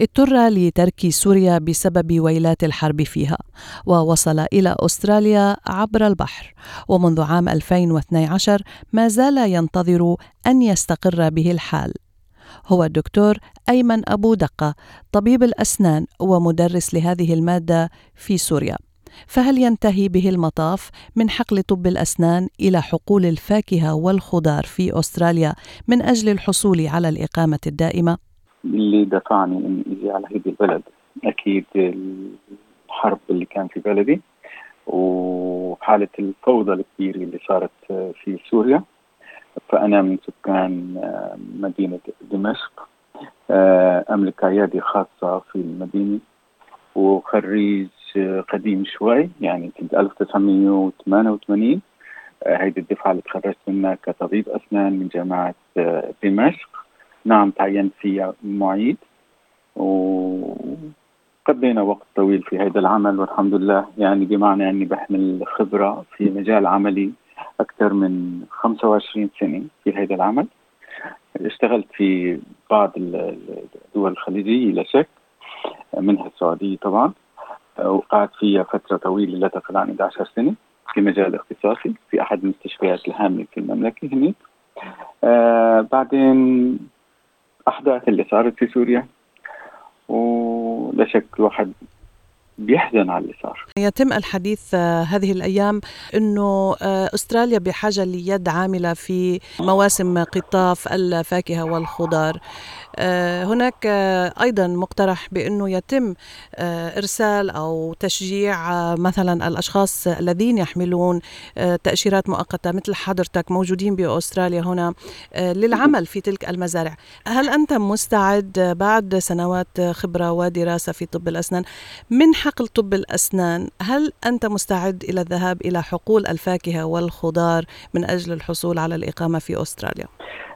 اضطر لترك سوريا بسبب ويلات الحرب فيها ووصل إلى أستراليا عبر البحر. ومنذ عام 2012 ما زال ينتظر أن يستقر به الحال. هو الدكتور أيمن أبو دقة طبيب الأسنان ومدرس لهذه المادة في سوريا. فهل ينتهي به المطاف من حقل طب الأسنان إلى حقول الفاكهة والخضار في أستراليا من أجل الحصول على الإقامة الدائمة؟ اللي دفعني إني أجي على هذه البلد. أكيد الحرب اللي كان في بلدي وحالة الفوضى الكبيرة اللي صارت في سوريا. فأنا من سكان مدينة دمشق. أملك عيادة خاصة في المدينة وخريج قديم شوي يعني كنت 1988 هيدي الدفعة اللي تخرجت منها كطبيب أسنان من جامعة دمشق. نعم تعينت فيها معيد. وقضينا وقت طويل في هذا العمل والحمد لله. يعني بمعنى أني بحمل خبره في مجال عملي أكثر من 25 سنة في هذا العمل. اشتغلت في بعض الدول الخليجية لا شك منها السعودية طبعا. وقعدت فيها فترة طويلة لا تقل عن 11 سنة في مجال اختصاصي في أحد المستشفيات الهامة في المملكة هناك آه بعدين الأحداث اللي صارت في سوريا. ولا شك الواحد بيحزن على اللي صار يتم الحديث آه، هذه الأيام إنه آه، أستراليا بحاجة ليد عاملة في مواسم قطاف الفاكهة والخضار. آه، هناك أيضا مقترح بأنه يتم إرسال أو تشجيع مثلا الأشخاص الذين يحملون تأشيرات مؤقتة مثل حضرتك موجودين بأستراليا هنا للعمل في تلك المزارع. هل أنت مستعد بعد سنوات خبرة ودراسة في طب الأسنان؟ من حقل طب الأسنان هل أنت مستعد إلى الذهاب إلى حقول الفاكهة والخضار من أجل الحصول على الإقامة في أستراليا؟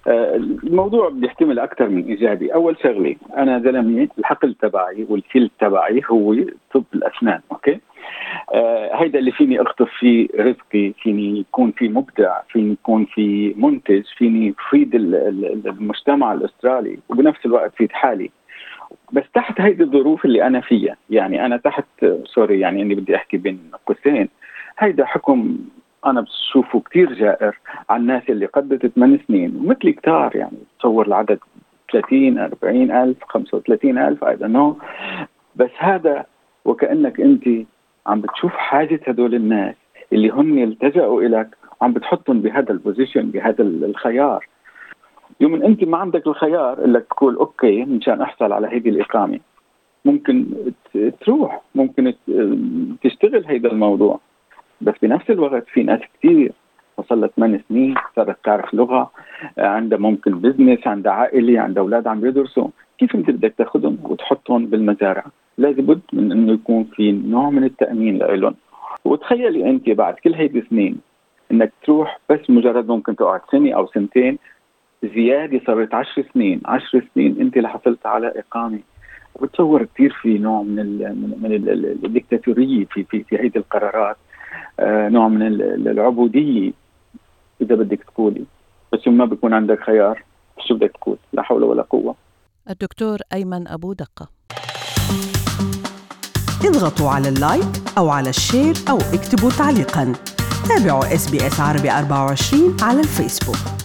آه، الموضوع بيحتمل أكثر من إيجابي، أول شغلة أنا زلمة الحقل تبعي والكل تبعي هو طب الأسنان، أوكي؟ آه هيدا اللي فيني أخطف فيه رزقي، فيني يكون في مبدع، فيني يكون في منتج، فيني افيد المجتمع الأسترالي وبنفس الوقت فيد حالي. بس تحت هيدي الظروف اللي أنا فيها. يعني أنا تحت سوري يعني إني بدي أحكي بين قوسين. هيدا حكم أنا بشوفه كثير جائر على الناس اللي قضت 8 سنين. ومثلي كثار يعني تصور العدد 30 40 ألف 35 ألف I know بس هذا وكأنك أنت عم بتشوف حاجة هدول الناس اللي هم التجأوا إليك عم بتحطهم بهذا ال position بهذا الخيار. يوم انت ما عندك الخيار إلا تقول okay مشان أحصل على هذه الإقامة. ممكن تروح ممكن تشتغل هذا الموضوع. بس بنفس الوقت في ناس كثير وصل لها ثمان سنين صارت تعرف لغة عندها ممكن بزنس عندها عائلة عندها أولاد عم يدرسوا. كيف أنت بدك تاخذهم وتحطهم بالمزارع؟ لابد من إنه يكون في نوع من التأمين لهم وتخيلي أنت بعد كل هيدي السنين إنك تروح بس مجرد ممكن تقعد سنة أو سنتين زيادة صارت 10 سنين. 10 سنين انت لحصلت على إقامة. وبتصور كثير في نوع من ال من الدكتاتورية في في في هيدي القرارات. آه نوع من العبودية. إذا بدك تقولي. بس ما بيكون عندك خيار. شو بدك تقول؟ لا حول ولا قوة. الدكتور أيمن أبو دقة. اضغطوا على ال like أو على ال share أو اكتبوا تعليقا. تابعوا إس بي إس عربي 24 على الفيسبوك.